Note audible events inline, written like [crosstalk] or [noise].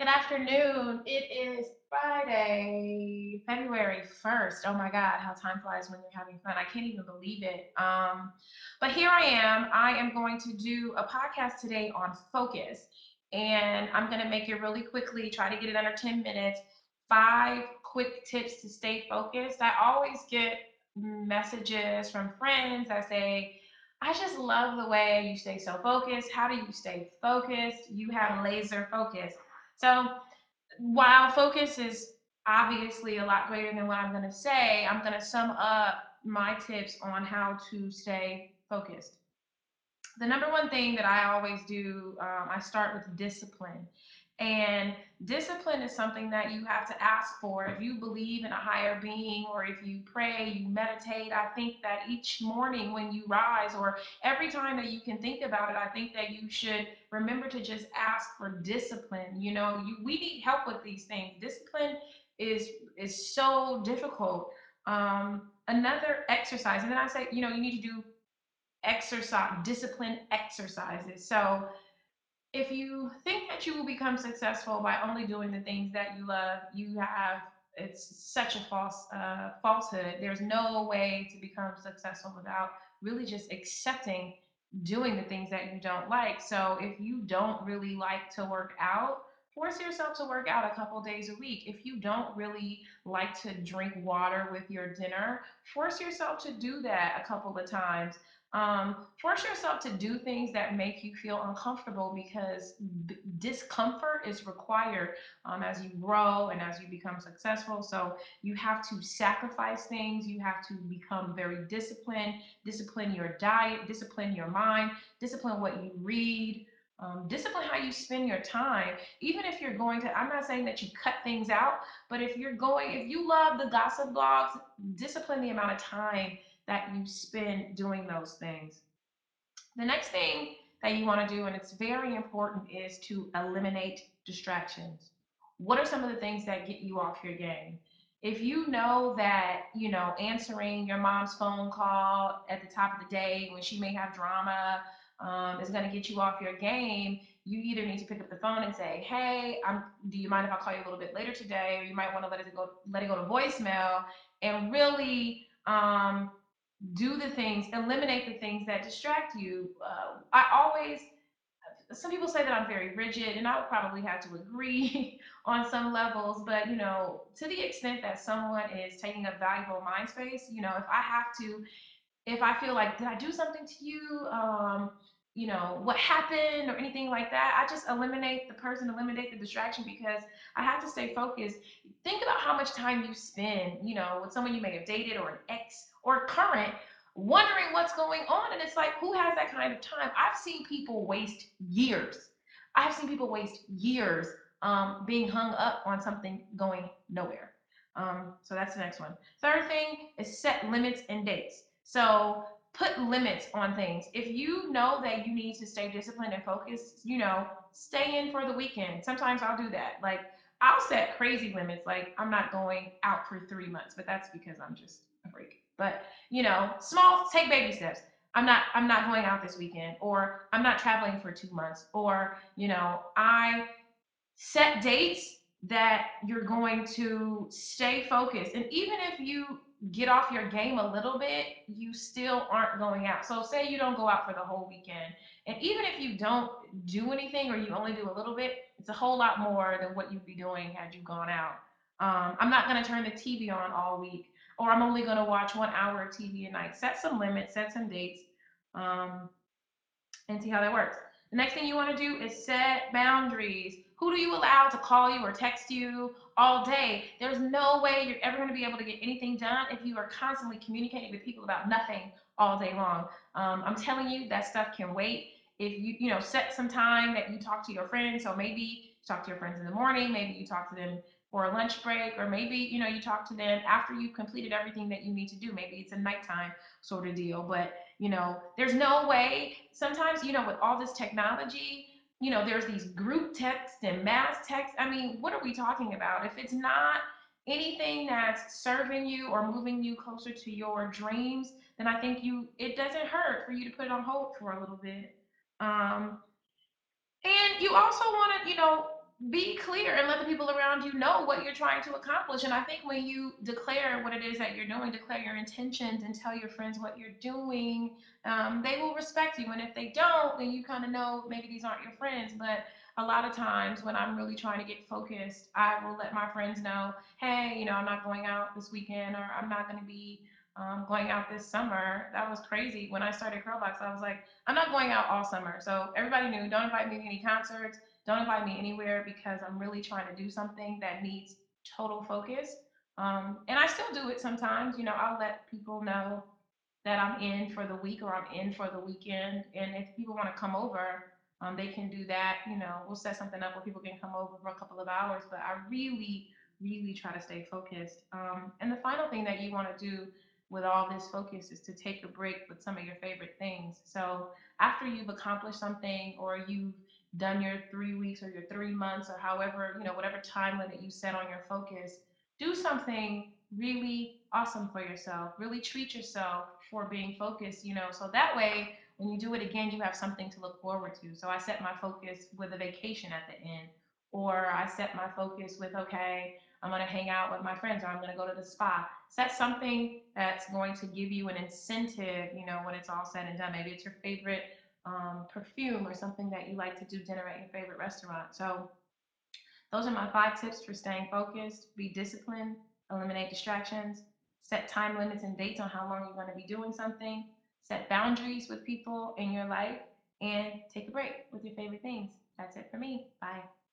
Good afternoon. It is Friday, February 1st. Oh my God, how time flies when you're having fun. I can't even believe it. Um, but here I am. I am going to do a podcast today on focus. And I'm going to make it really quickly, try to get it under 10 minutes. Five quick tips to stay focused. I always get messages from friends that say, I just love the way you stay so focused. How do you stay focused? You have laser focus. So while focus is obviously a lot greater than what I'm going to say, I'm going to sum up my tips on how to stay focused the number one thing that I always do, um, I start with discipline. And discipline is something that you have to ask for. If you believe in a higher being, or if you pray, you meditate, I think that each morning when you rise, or every time that you can think about it, I think that you should remember to just ask for discipline. You know, you we need help with these things. Discipline is is so difficult. Um, another exercise, and then I say, you know, you need to do exercise, discipline exercises. So if you think that you will become successful by only doing the things that you love, you have it's such a false uh, falsehood. There's no way to become successful without really just accepting doing the things that you don't like. So if you don't really like to work out, force yourself to work out a couple days a week. If you don't really like to drink water with your dinner, force yourself to do that a couple of times. Um, force yourself to do things that make you feel uncomfortable because b- discomfort is required um, as you grow and as you become successful. So you have to sacrifice things. You have to become very disciplined, discipline your diet, discipline your mind, discipline what you read. Um, discipline how you spend your time even if you're going to i'm not saying that you cut things out but if you're going if you love the gossip blogs discipline the amount of time that you spend doing those things. The next thing that you want to do, and it's very important, is to eliminate distractions. What are some of the things that get you off your game? If you know that, you know, answering your mom's phone call at the top of the day when she may have drama um, is going to get you off your game, you either need to pick up the phone and say, "Hey, I'm. Do you mind if I call you a little bit later today?" Or you might want to let it go, let it go to voicemail, and really um, do the things, eliminate the things that distract you. Uh, I always, some people say that I'm very rigid, and I would probably have to agree [laughs] on some levels, but you know, to the extent that someone is taking up valuable mind space, you know, if I have to if I feel like, did I do something to you? Um, you know, what happened or anything like that, I just eliminate the person, eliminate the distraction because I have to stay focused. Think about how much time you spend, you know, with someone you may have dated or an ex or current, wondering what's going on. And it's like, who has that kind of time? I've seen people waste years. I've seen people waste years um, being hung up on something going nowhere. Um, so that's the next one. Third thing is set limits and dates. So put limits on things. If you know that you need to stay disciplined and focused, you know, stay in for the weekend. Sometimes I'll do that. Like I'll set crazy limits. Like I'm not going out for three months, but that's because I'm just a freak. But you know, small, take baby steps. I'm not I'm not going out this weekend, or I'm not traveling for two months, or you know, I set dates that you're going to stay focused. And even if you get off your game a little bit, you still aren't going out. So, say you don't go out for the whole weekend. And even if you don't do anything or you only do a little bit, it's a whole lot more than what you'd be doing had you gone out. Um, I'm not going to turn the TV on all week, or I'm only going to watch one hour of TV a night. Set some limits, set some dates. Um, and see how that works. The next thing you want to do is set boundaries. Who do you allow to call you or text you all day? There's no way you're ever going to be able to get anything done if you are constantly communicating with people about nothing all day long. Um, I'm telling you, that stuff can wait. If you, you know, set some time that you talk to your friends. So maybe talk to your friends in the morning, maybe you talk to them for a lunch break, or maybe, you know, you talk to them after you've completed everything that you need to do. Maybe it's a nighttime sort of deal. But you know, there's no way. Sometimes, you know, with all this technology, you know, there's these group texts and mass texts I mean, what are we talking about? If it's not anything that's serving you or moving you closer to your dreams, then I think you it doesn't hurt for you to put it on hold for a little bit. Um, and you also want to, you know, be clear and let the people around you know what you're trying to accomplish. And I think when you declare what it is that you're doing, declare your intentions and tell your friends what you're doing, um, they will respect you. And if they don't, then you kind of know maybe these aren't your friends. But a lot of times when I'm really trying to get focused, I will let my friends know, hey, you know, I'm not going out this weekend or I'm not going to be um, going out this summer. That was crazy. When I started Curlbox, I was like, I'm not going out all summer. So everybody knew, don't invite me to any concerts don't invite me anywhere because I'm really trying to do something that needs total focus. Um, and I still do it sometimes. You know, I'll let people know that I'm in for the week or I'm in for the weekend. And if people want to come over, um, they can do that. You know, we'll set something up where people can come over for a couple of hours. But I really, really try to stay focused. Um, and the final thing that you want to do with all this focus is to take a break with some of your favorite things. So after you've accomplished something or you've done your three weeks or your three months or however, you know, whatever time limit you set on your focus, do something really awesome for yourself. Really treat yourself for being focused, you know, so that way when you do it again, you have something to look forward to. So I set my focus with a vacation at the end, or I set my focus with, okay, I'm going to hang out with my friends or I'm going to go to the spa. Set something that's going to give you an incentive, you know, when it's all said and done. Maybe it's your favorite um, perfume or something that you like to do dinner at your favorite restaurant. So those are my five tips for staying focused. Be disciplined, eliminate distractions, set time limits and dates on how long you're going to be doing something, set boundaries with people in your life, and take a break with your favorite things. That's it for me. Bye.